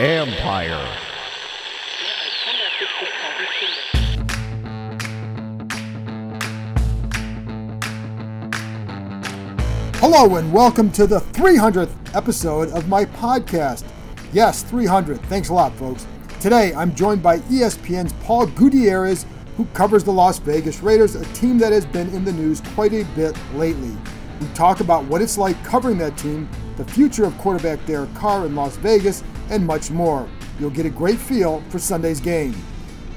Empire. Hello and welcome to the 300th episode of my podcast. Yes, 300. Thanks a lot, folks. Today I'm joined by ESPN's Paul Gutierrez, who covers the Las Vegas Raiders, a team that has been in the news quite a bit lately. We talk about what it's like covering that team, the future of quarterback Derek Carr in Las Vegas, and much more. You'll get a great feel for Sunday's game.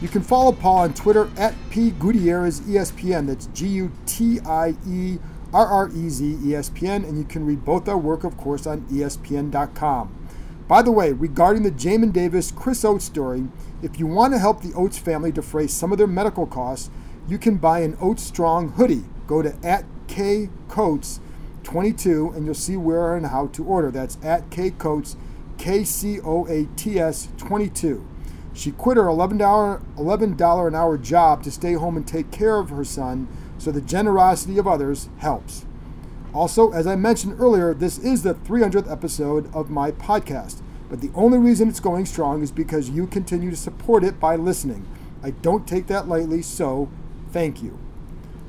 You can follow Paul on Twitter at P Gutierrez ESPN. That's G U T I E R R E Z ESPN, and you can read both our work, of course, on ESPN.com. By the way, regarding the Jamin Davis Chris Oates story, if you want to help the Oates family defray some of their medical costs, you can buy an Oates Strong hoodie. Go to at K Coates 22 and you'll see where and how to order. That's at K Coates, K C O A T S 22. She quit her $11, $11 an hour job to stay home and take care of her son, so the generosity of others helps. Also, as I mentioned earlier, this is the 300th episode of my podcast, but the only reason it's going strong is because you continue to support it by listening. I don't take that lightly, so thank you.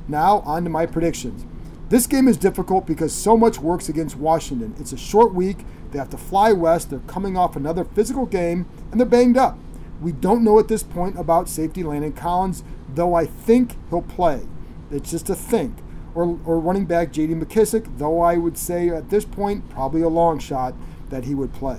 Now, on to my predictions. This game is difficult because so much works against Washington. It's a short week, they have to fly west, they're coming off another physical game, and they're banged up. We don't know at this point about safety Landon Collins, though I think he'll play. It's just a think. Or, or running back J.D. McKissic, though I would say at this point probably a long shot that he would play.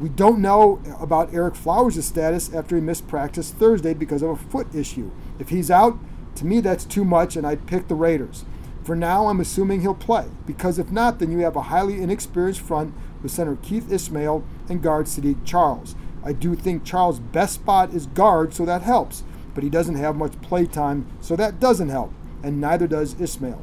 We don't know about Ereck Flowers' status after he missed practice Thursday because of a foot issue. If he's out, to me that's too much, and I'd pick the Raiders. For now, I'm assuming he'll play, because if not, then you have a highly inexperienced front with center Keith Ismael and guard Saahdiq Charles. I do think Charles' best spot is guard, so that helps, but he doesn't have much play time, so that doesn't help, and neither does Ismael.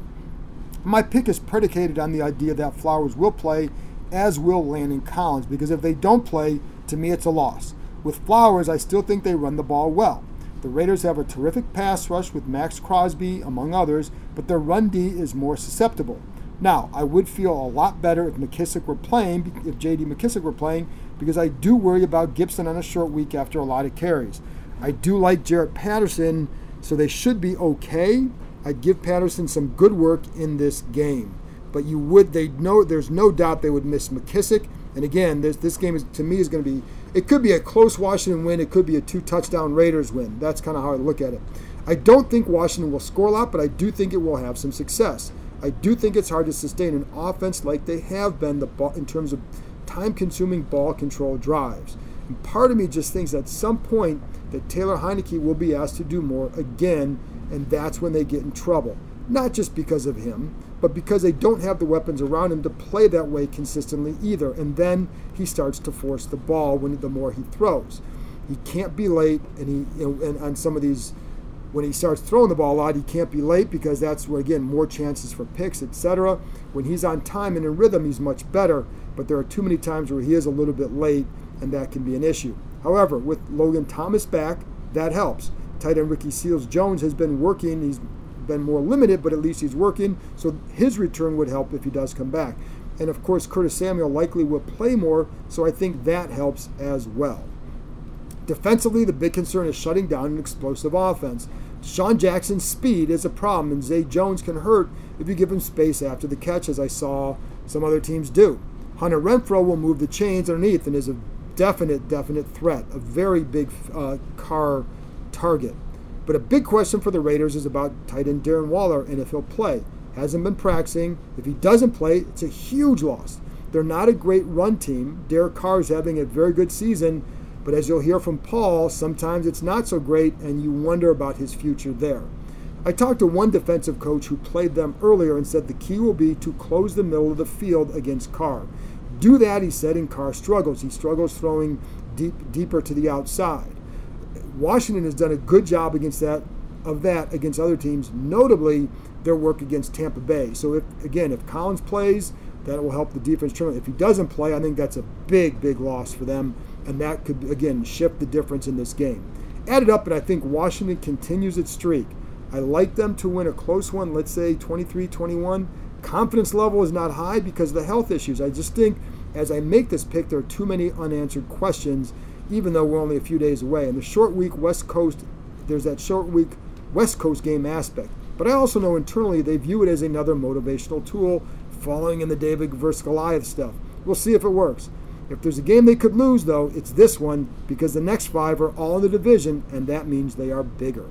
My pick is predicated on the idea that Flowers will play, as will Landon Collins, because if they don't play, to me it's a loss. With Flowers, I still think they run the ball well. The Raiders have a terrific pass rush with Maxx Crosby, among others, but their run D is more susceptible. Now, I would feel a lot better if McKissic were playing, if J.D. McKissic were playing, because I do worry about Gibson on a short week after a lot of carries. I do like Jaret Patterson, so they should be okay. I'd give Patterson some good work in this game. But you would, they know, there's no doubt they would miss McKissic. And again, this, this game is to me is going to be, it could be a close Washington win. It could be a two touchdown Raiders win. That's kind of how I look at it. I don't think Washington will score a lot, but I do think it will have some success. I do think it's hard to sustain an offense like they have been the ball, in terms of time consuming ball control drives. And part of me just thinks at some point that Taylor Heinicke will be asked to do more again, and that's when they get in trouble. Not just because of him, but because they don't have the weapons around him to play that way consistently either. And then he starts to force the ball when the more he throws. He can't be late, and he you know, and on some of these when he starts throwing the ball a lot, he can't be late because that's where again more chances for picks, etc. When he's on time and in rhythm, he's much better but there are too many times where he is a little bit late, and that can be an issue. However, with Logan Thomas back, that helps. Tight end Ricky Seals Jones has been working. He's been more limited, but at least he's working. So his return would help if he does come back. And of course, Curtis Samuel likely will play more, so I think that helps as well. Defensively, the big concern is shutting down an explosive offense. Sean Jackson's speed is a problem, and Zay Jones can hurt if you give him space after the catch, as I saw some other teams do. Hunter Renfrow will move the chains underneath and is a definite, definite threat, a very big uh, Carr target. But a big question for the Raiders is about tight end Darren Waller and if he'll play. Hasn't been practicing. If he doesn't play, it's a huge loss. They're not a great run team. Derek Carr is having a very good season, but as you'll hear from Paul, sometimes it's not so great and you wonder about his future there. I talked to one defensive coach who played them earlier and said the key will be to close the middle of the field against Carr. Do that, he said, and Carr struggles. He struggles throwing deep, deeper to the outside. Washington has done a good job against that of that against other teams, notably their work against Tampa Bay. So if again, if Collins plays, that will help the defense tremendously. If he doesn't play, I think that's a big, big loss for them, and that could again shift the difference in this game. Add it up, and I think Washington continues its streak. I like them to win a close one, let's say 23 21. Confidence level is not high because of the health issues. I just think as I make this pick, there are too many unanswered questions, even though we're only a few days away. And the short week West Coast, there's that short week West Coast game aspect. But I also know internally they view it as another motivational tool, following in the David versus Goliath stuff. We'll see if it works. If there's a game they could lose, though, it's this one because the next five are all in the division, and that means they are bigger.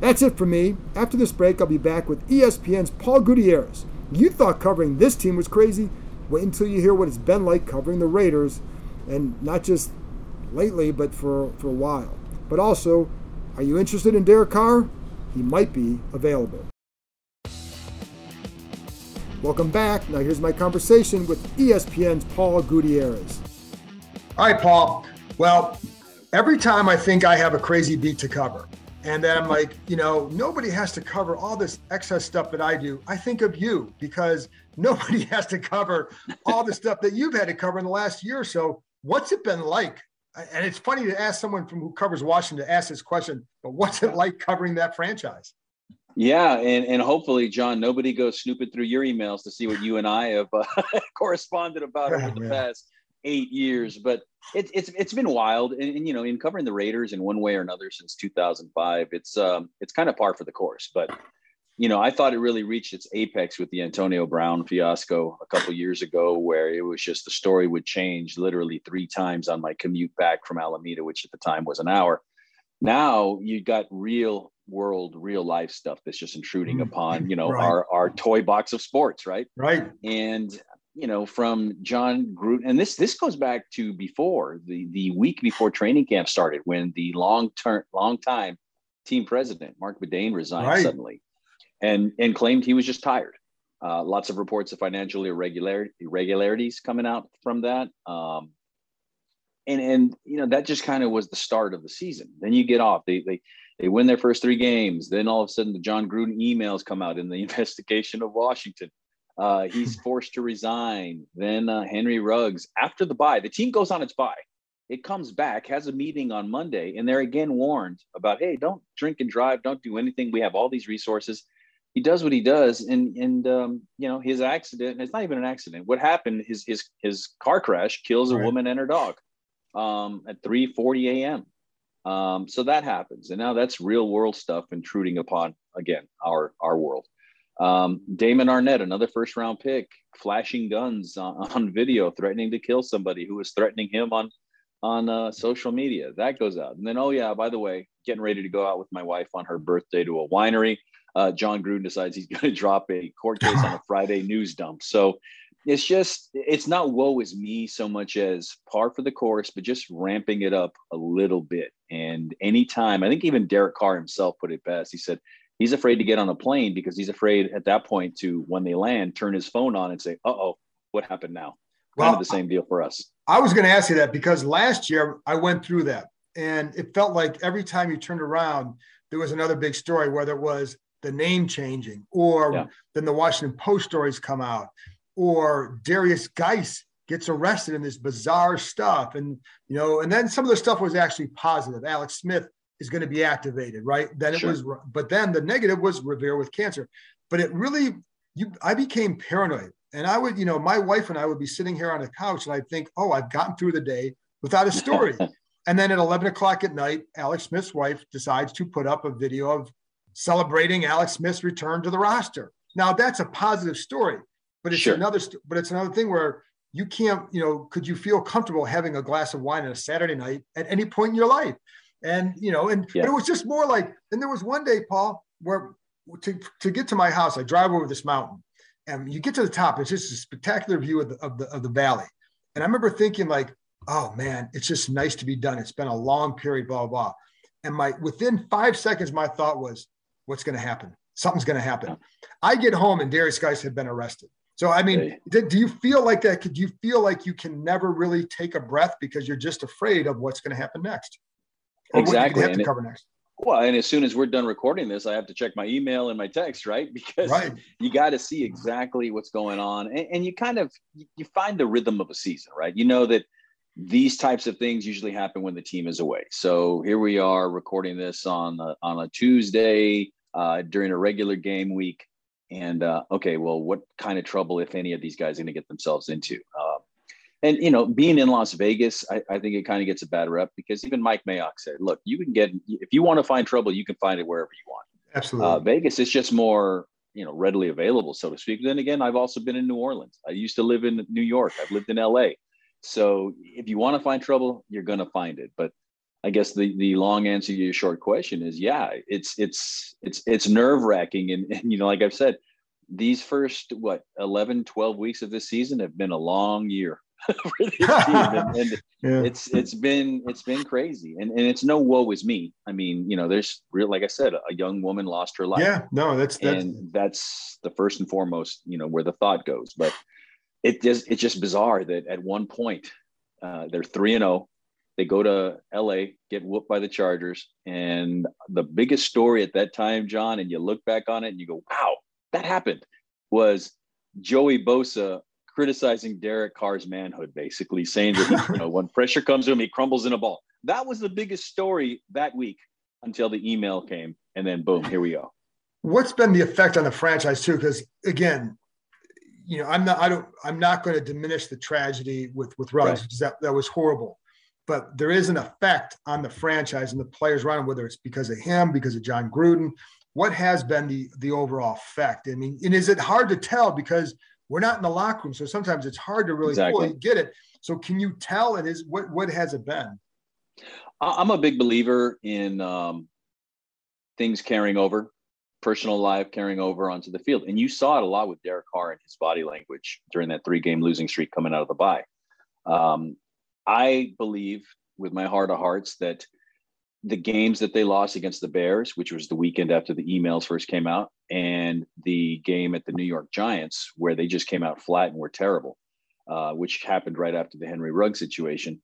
That's it for me. After this break, I'll be back with ESPN's Paul Gutierrez. You thought covering this team was crazy? Wait until you hear what it's been like covering the Raiders, and not just lately, but for, for a while. But also, are you interested in Derek Carr? He might be available. Welcome back. Now, here's my conversation with ESPN's Paul Gutierrez. All right, Paul. Well, every time I think I have a crazy beat to cover, and then I'm like, you know, nobody has to cover all this excess stuff that I do. I think of you because nobody has to cover all the stuff that you've had to cover in the last year or so. What's it been like? And it's funny to ask someone from who covers Washington to ask this question, but what's it like covering that franchise? Yeah, and and hopefully, John, nobody goes snooping through your emails to see what you and I have uh, corresponded about over the past eight years. But it's it's it's been wild, and, and, you know, in covering the Raiders in one way or another since 2005, it's um it's kind of par for the course. But you know, I thought it really reached its apex with the Antonio Brown fiasco a couple years ago, where it was just the story would change literally three times on my commute back from Alameda, which at the time was an hour. Now you got real world, real life stuff that's just intruding mm, upon, you know, right. our our toy box of sports, right? Right. And you know, from Jon Gruden, and this this goes back to before the the week before training camp started, when the long term, long time team president Marc Badain resigned right. suddenly, and and claimed he was just tired. Uh, lots of reports of financial irregular, irregularities coming out from that. Um, and and you know that just kind of was the start of the season. Then you get off. They they they win their first three games. Then all of a sudden, the Jon Gruden emails come out in the investigation of Washington. Uh, he's forced to resign. Then uh, Henry Ruggs, after the bye, the team goes on its bye. It comes back, has a meeting on Monday, and they're again warned about, hey, don't drink and drive, don't do anything. We have all these resources. He does what he does, and and um, you know his accident. It's not even an accident. What happened? His his his car crash kills a right. woman and her dog um, at 3:40 a.m. Um, so that happens, and now that's real world stuff intruding upon again our our world. Um, Damon Arnette, another first round pick, flashing guns on, on, video, threatening to kill somebody who was threatening him on on uh, social media. That goes out, and then oh yeah, by the way, getting ready to go out with my wife on her birthday to a winery. Uh, Jon Gruden decides he's going to drop a court case on a Friday news dump. So it's just it's not woe is me so much as par for the course, but just ramping it up a little bit. And anytime, I think even Derek Carr himself put it best. He said he's afraid to get on a plane because he's afraid at that point to when they land, turn his phone on and say, "Uh oh, what happened now?" Well, kind of the same deal for us. I was going to ask you that because last year I went through that, and it felt like every time you turned around, there was another big story, whether it was the name changing or yeah. then the Washington Post stories come out or Derrius Guice gets arrested in this bizarre stuff. And, you know, and then some of the stuff was actually positive. Alex Smith is going to be activated, right? Then it sure. was, but then the negative was Rivera with cancer. But it really, you, I became paranoid. And I would, you know, my wife and I would be sitting here on the couch and I'd think, oh, I've gotten through the day without a story. and then at 11 o'clock at night, Alex Smith's wife decides to put up a video of celebrating Alex Smith's return to the roster. Now, that's a positive story. But it's sure. another, but it's another thing where you can't, you know, could you feel comfortable having a glass of wine on a Saturday night at any point in your life? And you know, and yeah. but it was just more like. And there was one day, Paul, where to to get to my house, I drive over this mountain, and you get to the top. It's just a spectacular view of the of the of the valley. And I remember thinking like, oh man, it's just nice to be done. It's been a long period, blah blah. blah. And my within five seconds, my thought was, what's going to happen? Something's going to happen. I get home and Derrius Guice had been arrested. So, I mean, do, do you feel like that? Could you feel like you can never really take a breath because you're just afraid of what's going to happen next? Or exactly. What you have to cover next? Well, and as soon as we're done recording this, I have to check my email and my text, right? Because right. you got to see exactly what's going on, and, and, you kind of you find the rhythm of a season, right? You know that these types of things usually happen when the team is away. So here we are recording this on a, on a Tuesday uh, during a regular game week and uh, okay, well, what kind of trouble, if any, of these guys going to get themselves into? Uh, and you know, being in Las Vegas, I, I think it kind of gets a bad rep because even Mike Mayock said, "Look, you can get if you want to find trouble, you can find it wherever you want." Absolutely. Uh, Vegas is just more you know readily available, so to speak. Then again, I've also been in New Orleans. I used to live in New York. I've lived in L.A. So if you want to find trouble, you're going to find it. But I guess the the long answer to your short question is yeah, it's it's it's it's nerve wracking, and, and you know, like I've said, these first what 11, 12 weeks of this season have been a long year for this team, and, and yeah. it's it's been it's been crazy, and and it's no woe is me. I mean, you know, there's real like I said, a young woman lost her life. Yeah, no, that's that's and that's the first and foremost, you know, where the thought goes. But it just it's just bizarre that at one point uh, they're three and zero oh, they go to LA, get whooped by the Chargers. And the biggest story at that time, John, and you look back on it and you go, wow, that happened, was Joey Bosa criticizing Derek Carr's manhood, basically saying that you know when pressure comes to him, he crumbles in a ball. That was the biggest story that week until the email came, and then boom, here we go. What's been the effect on the franchise too? Because again, you know, I'm not, I don't, I'm not going to diminish the tragedy with with Ruggs, right. that that was horrible but there is an effect on the franchise and the players running, whether it's because of him, because of Jon Gruden. What has been the the overall effect? I mean, and is it hard to tell because we're not in the locker room, so sometimes it's hard to really exactly. fully get it. So, can you tell? And is what what has it been? I'm a big believer in um, things carrying over, personal life carrying over onto the field, and you saw it a lot with Derek Carr and his body language during that three game losing streak coming out of the bye. Um, I believe with my heart of hearts that the games that they lost against the Bears, which was the weekend after the emails first came out, and the game at the New York Giants, where they just came out flat and were terrible, uh, which happened right after the Henry Rugg situation.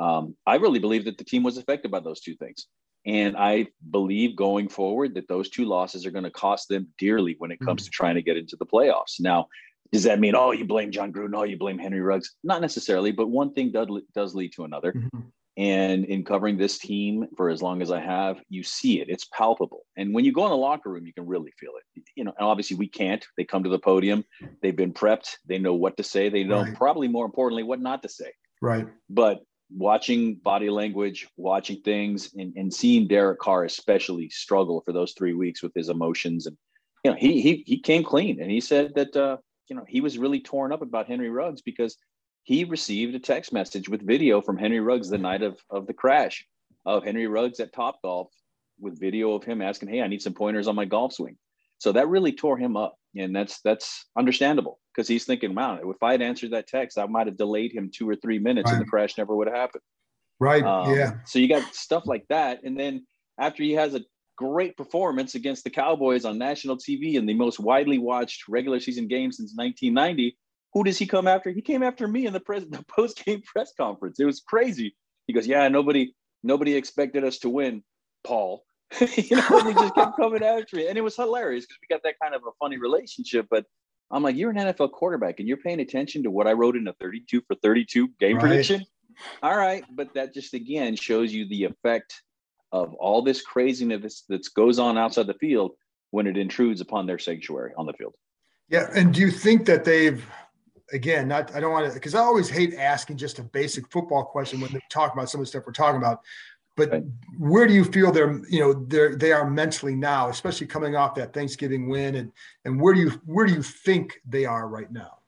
Um, I really believe that the team was affected by those two things. And I believe going forward that those two losses are going to cost them dearly when it comes mm-hmm. to trying to get into the playoffs. Now, does that mean oh you blame Jon Gruden, oh you blame Henry Ruggs? Not necessarily, but one thing does does lead to another. Mm-hmm. And in covering this team for as long as I have, you see it. It's palpable. And when you go in the locker room, you can really feel it. You know, obviously we can't. They come to the podium, they've been prepped, they know what to say, they know right. probably more importantly what not to say. Right. But watching body language, watching things, and, and seeing Derek Carr especially struggle for those three weeks with his emotions and you know, he he he came clean and he said that uh, you know, he was really torn up about Henry Ruggs because he received a text message with video from Henry Ruggs the night of, of the crash of Henry Ruggs at Top Golf with video of him asking, Hey, I need some pointers on my golf swing. So that really tore him up. And that's that's understandable because he's thinking, wow, if I had answered that text, I might have delayed him two or three minutes right. and the crash never would have happened. Right. Um, yeah. So you got stuff like that. And then after he has a great performance against the Cowboys on national TV in the most widely watched regular season game since 1990. Who does he come after? He came after me in the, pres- the post game press conference. It was crazy. He goes, "Yeah, nobody nobody expected us to win, Paul." you know, and he just kept coming after me, and it was hilarious because we got that kind of a funny relationship. But I'm like, "You're an NFL quarterback, and you're paying attention to what I wrote in a 32 for 32 game right. prediction." All right, but that just again shows you the effect of all this craziness that goes on outside the field when it intrudes upon their sanctuary on the field. Yeah, and do you think that they've again not I don't want to because I always hate asking just a basic football question when they talk about some of the stuff we're talking about. But right. where do you feel they're you know they're they are mentally now, especially coming off that Thanksgiving win, and and where do you where do you think they are right now?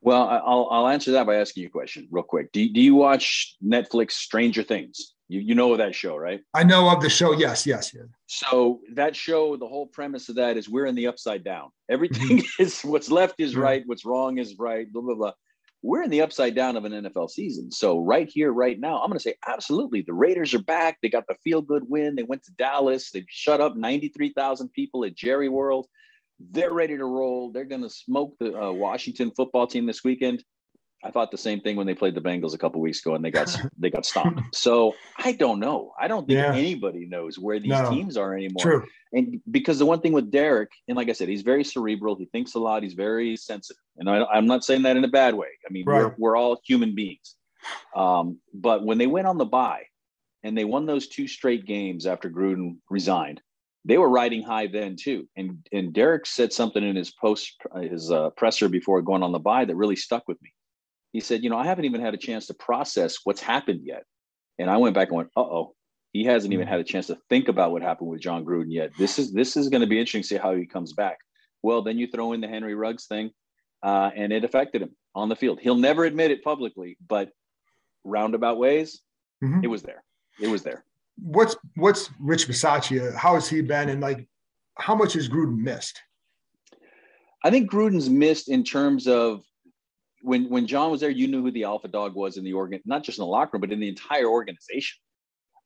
Well, I'll I'll answer that by asking you a question real quick. Do do you watch Netflix Stranger Things? You you know that show, right? I know of the show. Yes, yes, yes. So that show, the whole premise of that is we're in the upside down. Everything mm-hmm. is what's left is right, what's wrong is right. Blah blah blah. We're in the upside down of an NFL season. So right here, right now, I'm going to say absolutely. The Raiders are back. They got the feel good win. They went to Dallas. They shut up 93,000 people at Jerry World. They're ready to roll. They're going to smoke the uh, Washington football team this weekend. I thought the same thing when they played the Bengals a couple weeks ago and they got they got stopped. So I don't know. I don't think yeah. anybody knows where these no. teams are anymore. True. And because the one thing with Derek, and like I said, he's very cerebral. He thinks a lot. He's very sensitive. And I, am not saying that in a bad way. I mean, right. we're, we're all human beings. Um, but when they went on the bye and they won those two straight games after Gruden resigned, they were riding high then too. And and Derek said something in his post his uh, presser before going on the bye that really stuck with me he said, you know, I haven't even had a chance to process what's happened yet. And I went back and went, uh oh, he hasn't even mm. had a chance to think about what happened with Jon Gruden yet. This is this is going to be interesting to see how he comes back. Well, then you throw in the Henry Ruggs thing, uh, and it affected him on the field. He'll never admit it publicly, but roundabout ways, mm-hmm. it was there. It was there. What's what's Rich Bisaccia? How has he been, and like, how much has Gruden missed? I think Gruden's missed in terms of when when John was there, you knew who the alpha dog was in the organ, not just in the locker room, but in the entire organization.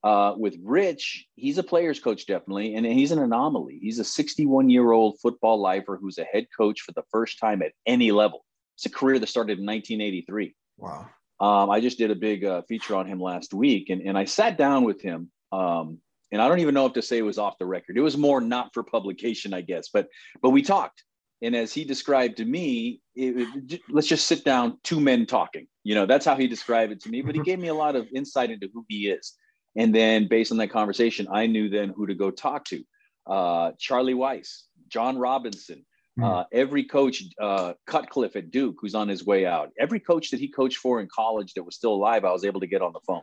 Uh, with Rich, he's a player's coach definitely, and he's an anomaly. He's a 61 year old football lifer who's a head coach for the first time at any level. It's a career that started in 1983. Wow. Um, I just did a big uh, feature on him last week, and, and I sat down with him. Um, and I don't even know if to say it was off the record. It was more not for publication, I guess. But but we talked, and as he described to me, it, it, let's just sit down, two men talking. You know, that's how he described it to me. But he mm-hmm. gave me a lot of insight into who he is. And then based on that conversation, I knew then who to go talk to. Uh, Charlie Weis john Robinson, mm. uh, every coach, uh, Cutcliffe at Duke, who's on his way out. Every coach that he coached for in college that was still alive, I was able to get on the phone.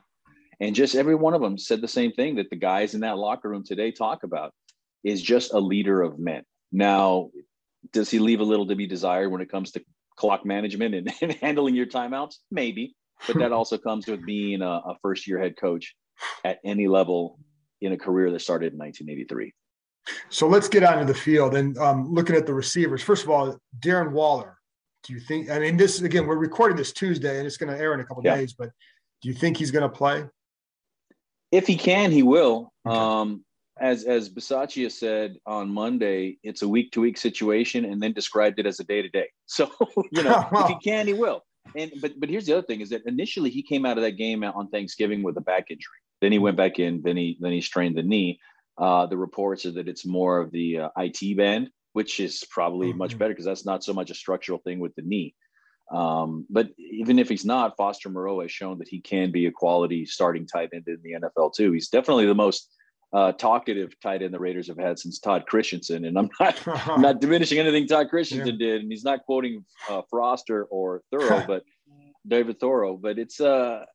And just every one of them said the same thing that the guys in that locker room today talk about is just a leader of men. Now, does he leave a little to be desired when it comes to clock management and, and handling your timeouts? Maybe, but that also comes with being a, a first year head coach at any level in a career that started in 1983. So let's get onto the field and um, looking at the receivers. First of all, Darren Waller. Do you think? I mean, this again, we're recording this Tuesday and it's going to air in a couple yeah. days. But do you think he's going to play? If he can, he will. Okay. Um, as as Bisaccia said on Monday, it's a week to week situation, and then described it as a day to day. So you know, if he can, he will. And but but here's the other thing: is that initially he came out of that game on Thanksgiving with a back injury. Then he went back in. Then he then he strained the knee. Uh, the reports are that it's more of the uh, IT band, which is probably mm-hmm. much better because that's not so much a structural thing with the knee. Um, but even if he's not, Foster Moreau has shown that he can be a quality starting tight end in the NFL too. He's definitely the most uh, talkative tight end the Raiders have had since Todd Christensen. And I'm not I'm not diminishing anything Todd Christensen yeah. did, and he's not quoting uh, Foster or Thoreau, but David Thoreau. But it's uh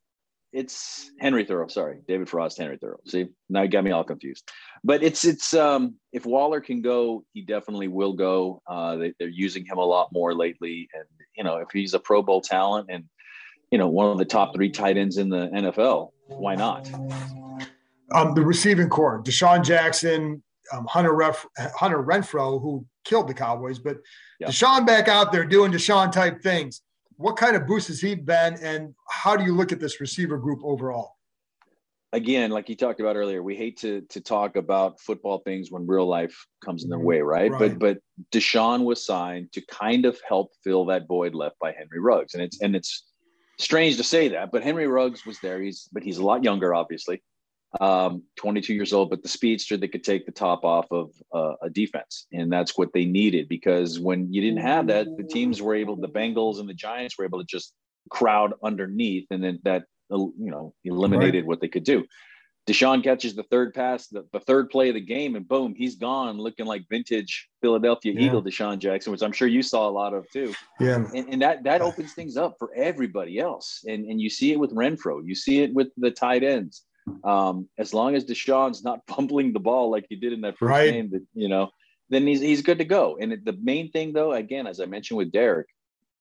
it's Henry Thoreau. Sorry, David Frost, Henry Thoreau. See, now you got me all confused. But it's it's um if Waller can go, he definitely will go. Uh, they, they're using him a lot more lately, and you know if he's a Pro Bowl talent and you know one of the top three tight ends in the NFL, why not? Um, the receiving corps, DeSean Jackson, um, Hunter, Ref, Hunter Renfrow, who killed the Cowboys, but yep. DeSean back out there doing DeSean type things. What kind of boost has he been, and how do you look at this receiver group overall? Again, like you talked about earlier, we hate to to talk about football things when real life comes in their way, right? right? But but DeSean was signed to kind of help fill that void left by Henry Ruggs, and it's and it's strange to say that, but Henry Ruggs was there. He's but he's a lot younger, obviously um, 22 years old, but the speedster that could take the top off of uh, a defense. And that's what they needed because when you didn't have that, the teams were able, the Bengals and the Giants were able to just crowd underneath. And then that, you know, eliminated right. what they could do. DeSean catches the third pass, the, the, third play of the game, and boom, he's gone looking like vintage Philadelphia yeah. Eagle DeSean Jackson, which I'm sure you saw a lot of too. Yeah. And, and that that opens things up for everybody else. And, and you see it with Renfrow, you see it with the tight ends um, as long as DeSean's not fumbling the ball like he did in that first right. game, that you know, then he's he's good to go. And the main thing, though, again, as I mentioned with Derek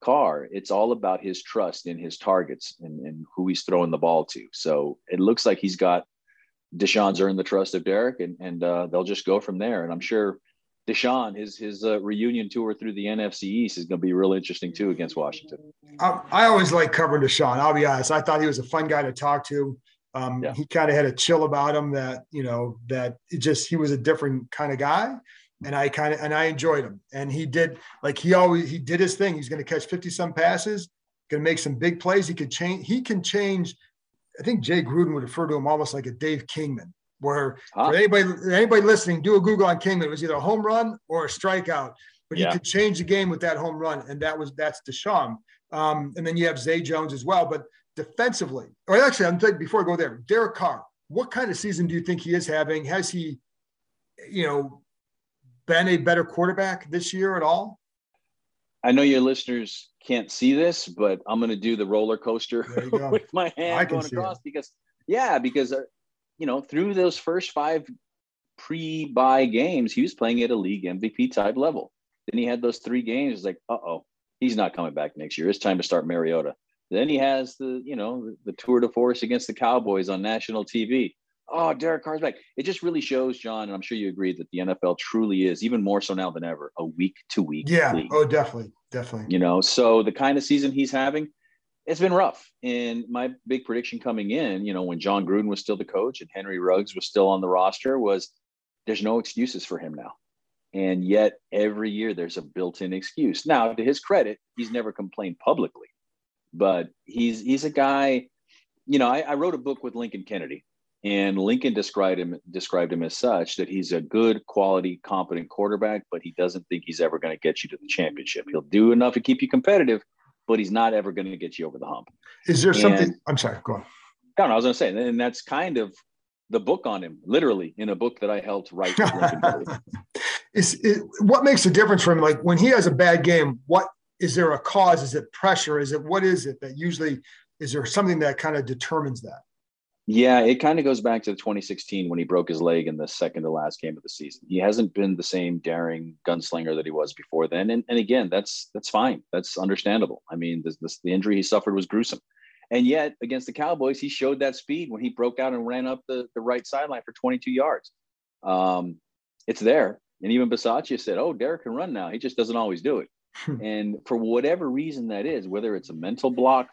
Carr, it's all about his trust in his targets and, and who he's throwing the ball to. So it looks like he's got DeSean's earned the trust of Derek, and and uh, they'll just go from there. And I'm sure DeSean, his his uh, reunion tour through the NFC East is going to be real interesting too against Washington. I, I always like covering DeSean. I'll be honest. I thought he was a fun guy to talk to. Um, yeah. He kind of had a chill about him that you know that it just he was a different kind of guy, and I kind of and I enjoyed him. And he did like he always he did his thing. He's going to catch fifty some passes, going to make some big plays. He could change. He can change. I think Jay Gruden would refer to him almost like a Dave Kingman, where huh? for anybody anybody listening, do a Google on Kingman. It was either a home run or a strikeout, but yeah. he could change the game with that home run, and that was that's DeSean. Um, and then you have Zay Jones as well. But defensively, or actually, I'm thinking before I go there, Derek Carr, what kind of season do you think he is having? Has he, you know, been a better quarterback this year at all? I know your listeners can't see this, but I'm going to do the roller coaster with my hand going across because, yeah, because, uh, you know, through those first five pre bye games, he was playing at a league MVP type level. Then he had those three games. It's like, uh oh, he's not coming back next year. It's time to start Mariota. Then he has the, you know, the, the tour de force against the Cowboys on national TV. Oh, Derek Carr's back. It just really shows, John, and I'm sure you agree that the NFL truly is, even more so now than ever, a week to week. Yeah. League. Oh, definitely. Definitely. You know, so the kind of season he's having, it's been rough. And my big prediction coming in, you know, when Jon Gruden was still the coach and Henry Ruggs was still on the roster, was there's no excuses for him now. And yet every year there's a built-in excuse. Now, to his credit, he's never complained publicly, but he's he's a guy. You know, I, I wrote a book with Lincoln Kennedy, and Lincoln described him described him as such that he's a good, quality, competent quarterback, but he doesn't think he's ever going to get you to the championship. He'll do enough to keep you competitive, but he's not ever going to get you over the hump. Is there and, something? I'm sorry. Go on. No, no, I was going to say, and that's kind of the book on him, literally in a book that I helped write. is it, what makes a difference for him? Like when he has a bad game, what is there a cause? Is it pressure? Is it what is it that usually is there something that kind of determines that? Yeah, it kind of goes back to 2016 when he broke his leg in the second to last game of the season. He hasn't been the same daring gunslinger that he was before then, and, and again, that's that's fine. That's understandable. I mean, this, this, the injury he suffered was gruesome, and yet against the Cowboys, he showed that speed when he broke out and ran up the, the right sideline for 22 yards. Um, it's there, and even Bisaccia said, "Oh, Derek can run now. He just doesn't always do it." And for whatever reason that is, whether it's a mental block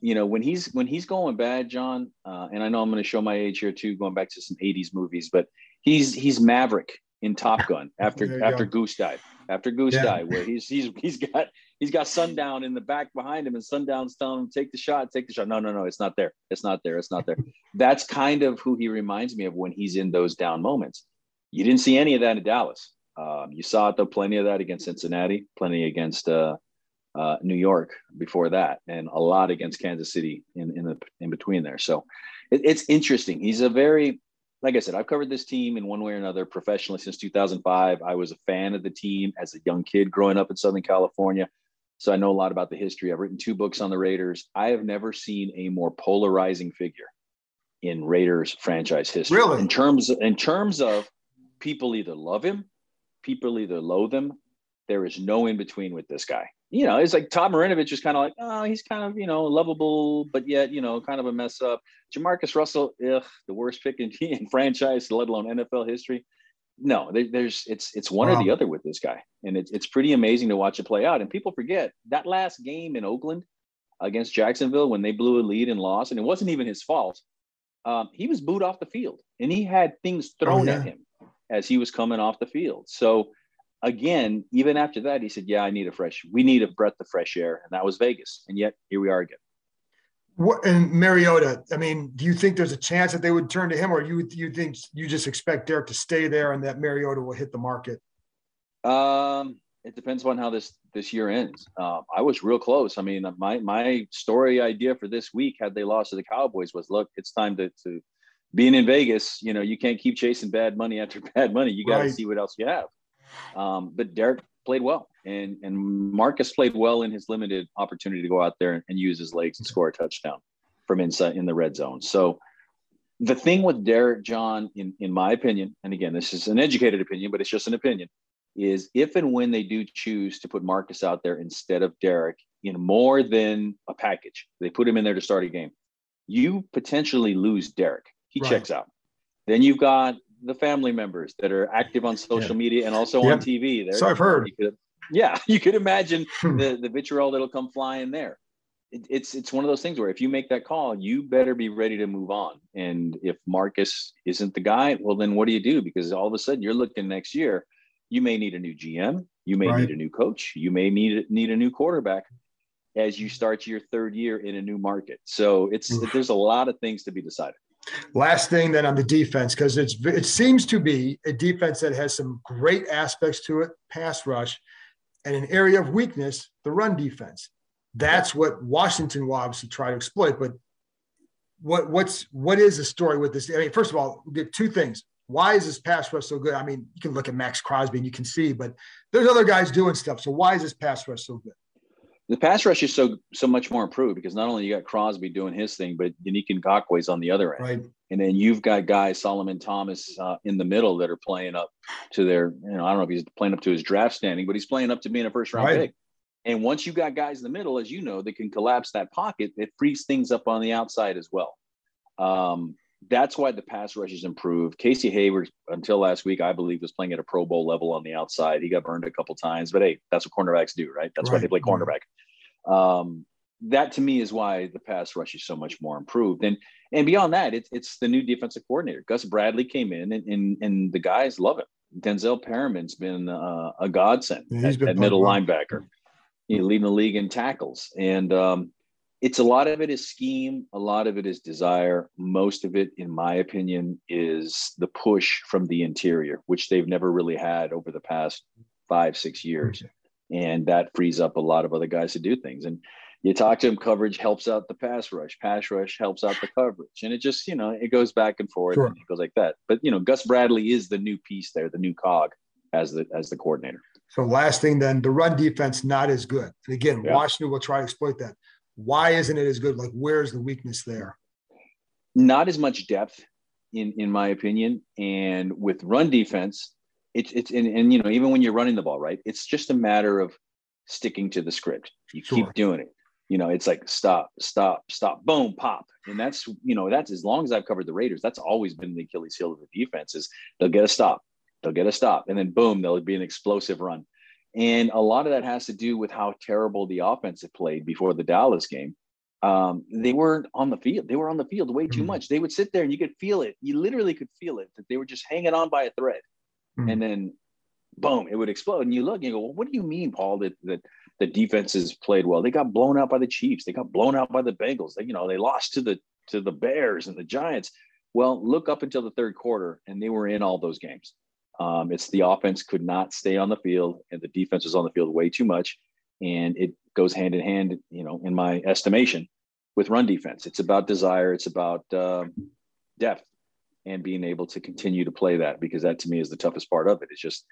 you know when he's when he's going bad john uh, and i know i'm going to show my age here too going back to some 80s movies but he's he's maverick in top gun after after go. goose died after goose yeah. died where he's he's he's got he's got sundown in the back behind him and sundown's telling him take the shot take the shot. No no no it's not there it's not there it's not there. That's kind of who he reminds me of when he's in those down moments. You didn't see any of that in dallas um, you saw it though plenty of that against cincinnati plenty against uh, uh, New York before that, and a lot against Kansas City in in, the, in between there. So it, it's interesting. He's a very, like I said, I've covered this team in one way or another professionally since 2005. I was a fan of the team as a young kid growing up in Southern California. So I know a lot about the history. I've written two books on the Raiders. I have never seen a more polarizing figure in Raiders franchise history. Really? In terms in terms of people either love him, people either loathe him. There is no in between with this guy you know, it's like Todd Marinovich is kind of like, oh, he's kind of, you know, lovable, but yet, you know, kind of a mess up. Jamarcus Russell, ugh, the worst pick in, in franchise, let alone NFL history. No, there, there's it's it's one wow. or the other with this guy, and it's it's pretty amazing to watch it play out. And people forget that last game in Oakland against Jacksonville when they blew a lead and lost, and it wasn't even his fault. Um, he was booed off the field, and he had things oh, thrown oh, yeah. at him as he was coming off the field. So again, even after that, he said, "Yeah, I need a fresh. We need a breath of fresh air," and that was Vegas. And yet here we are again. What and Mariota? I mean, do you think there's a chance that they would turn to him, or you you think you just expect Derek to stay there and that Mariota will hit the market? Um, it depends on how this this year ends. Uh, I was real close. I mean, my my story idea for this week, had they lost to the Cowboys, was look, it's time to to being in Vegas. You know, you can't keep chasing bad money after bad money. You got to right. see what else you have. Um, but Derek played well, and and Marcus played well in his limited opportunity to go out there and, and use his legs and score a touchdown from inside in the red zone. So the thing with Derek John, in in my opinion, and again, this is an educated opinion, but it's just an opinion, is if and when they do choose to put Marcus out there instead of Derek in more than a package, they put him in there to start a game. You potentially lose Derek. He right. checks out. Then you've got the family members that are active on social yeah. media and also on TV. There, so I've heard. You could, yeah, you could imagine hmm. the the vitriol that'll come flying there. It, it's it's one of those things where if you make that call, you better be ready to move on. And if Marcus isn't the guy, well, then what do you do? Because all of a sudden you're looking next year, you may need a new GM, you may right. need a new coach, you may need need a new quarterback as you start your third year in a new market. So it's there's a lot of things to be decided. Last thing then on the defense, because it's it seems to be a defense that has some great aspects to it, pass rush, and an area of weakness, the run defense. That's what Washington will obviously try to exploit. But what what's what is the story with this? I mean, first of all, two things. Why is this pass rush so good? I mean, you can look at Maxx Crosby and you can see, but there's other guys doing stuff. So why is this pass rush so good? The pass rush is so so much more improved because not only you got Crosby doing his thing, but Yannick Ngakoue's on the other end. Right. And then you've got guys, Solomon Thomas, uh, in the middle that are playing up to their, you know, I don't know if he's playing up to his draft standing, but he's playing up to being a first round right. pick. And once you've got guys in the middle, as you know, that can collapse that pocket, it frees things up on the outside as well. Um, that's why the pass rush has improved. Casey Hayward, until last week, I believe, was playing at a Pro Bowl level on the outside. He got burned a couple times, but hey, that's what cornerbacks do, right? That's right. why they play cornerback. Um, that to me is why the pass rush is so much more improved. And and beyond that, it's it's the new defensive coordinator. Gus Bradley came in, and and, and the guys love him. Denzel Perryman's been uh, a godsend yeah, at, at middle linebacker you know, leading the league in tackles. And um, it's a lot of it is scheme, a lot of it is desire. Most of it, in my opinion, is the push from the interior, which they've never really had over the past five, six years. And that frees up a lot of other guys to do things. And you talk to him, coverage helps out the pass rush, pass rush helps out the coverage. And it just, you know, it goes back and forth sure. and it goes like that. But, you know, Gus Bradley is the new piece there, the new cog as the as the coordinator. So last thing then, the run defense not as good. And again, yeah. Washington will try to exploit that. Why isn't it as good? Like, where's the weakness there? Not as much depth, in in my opinion. And with run defense, it's it's and, and you know even when you're running the ball, right? It's just a matter of sticking to the script. You sure. keep doing it. You know, it's like stop, stop, stop, boom, pop, and that's you know that's as long as I've covered the Raiders, that's always been the Achilles heel of the defense is they'll get a stop, they'll get a stop, and then boom, there'll be an explosive run. And a lot of that has to do with how terrible the offense had played before the Dallas game. Um, they weren't on the field. They were on the field way too mm-hmm. much. They would sit there and you could feel it. You literally could feel it that they were just hanging on by a thread. Mm-hmm. And then boom, it would explode. And you look and you go, well, what do you mean, Paul, that, that the defenses played well? They got blown out by the Chiefs. They got blown out by the Bengals. They, you know, they lost to the to the Bears and the Giants. Well, look up until the third quarter, and they were in all those games. Um, it's the offense could not stay on the field, and the defense was on the field way too much, and it goes hand in hand, you know, in my estimation, with run defense. It's about desire. It's about uh, depth, and being able to continue to play that because that to me is the toughest part of it. It's just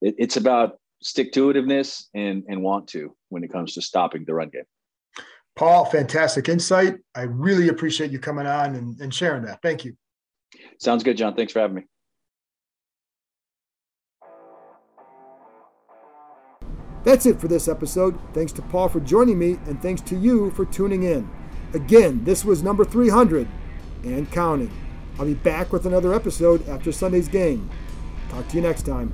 it, it's about stick to itiveness and and want to when it comes to stopping the run game. Paul, fantastic insight. I really appreciate you coming on and, and sharing that. Thank you. Sounds good, John. Thanks for having me. That's it for this episode. Thanks to Paul for joining me, and thanks to you for tuning in. Again, this was number 300 and counting. I'll be back with another episode after Sunday's game. Talk to you next time.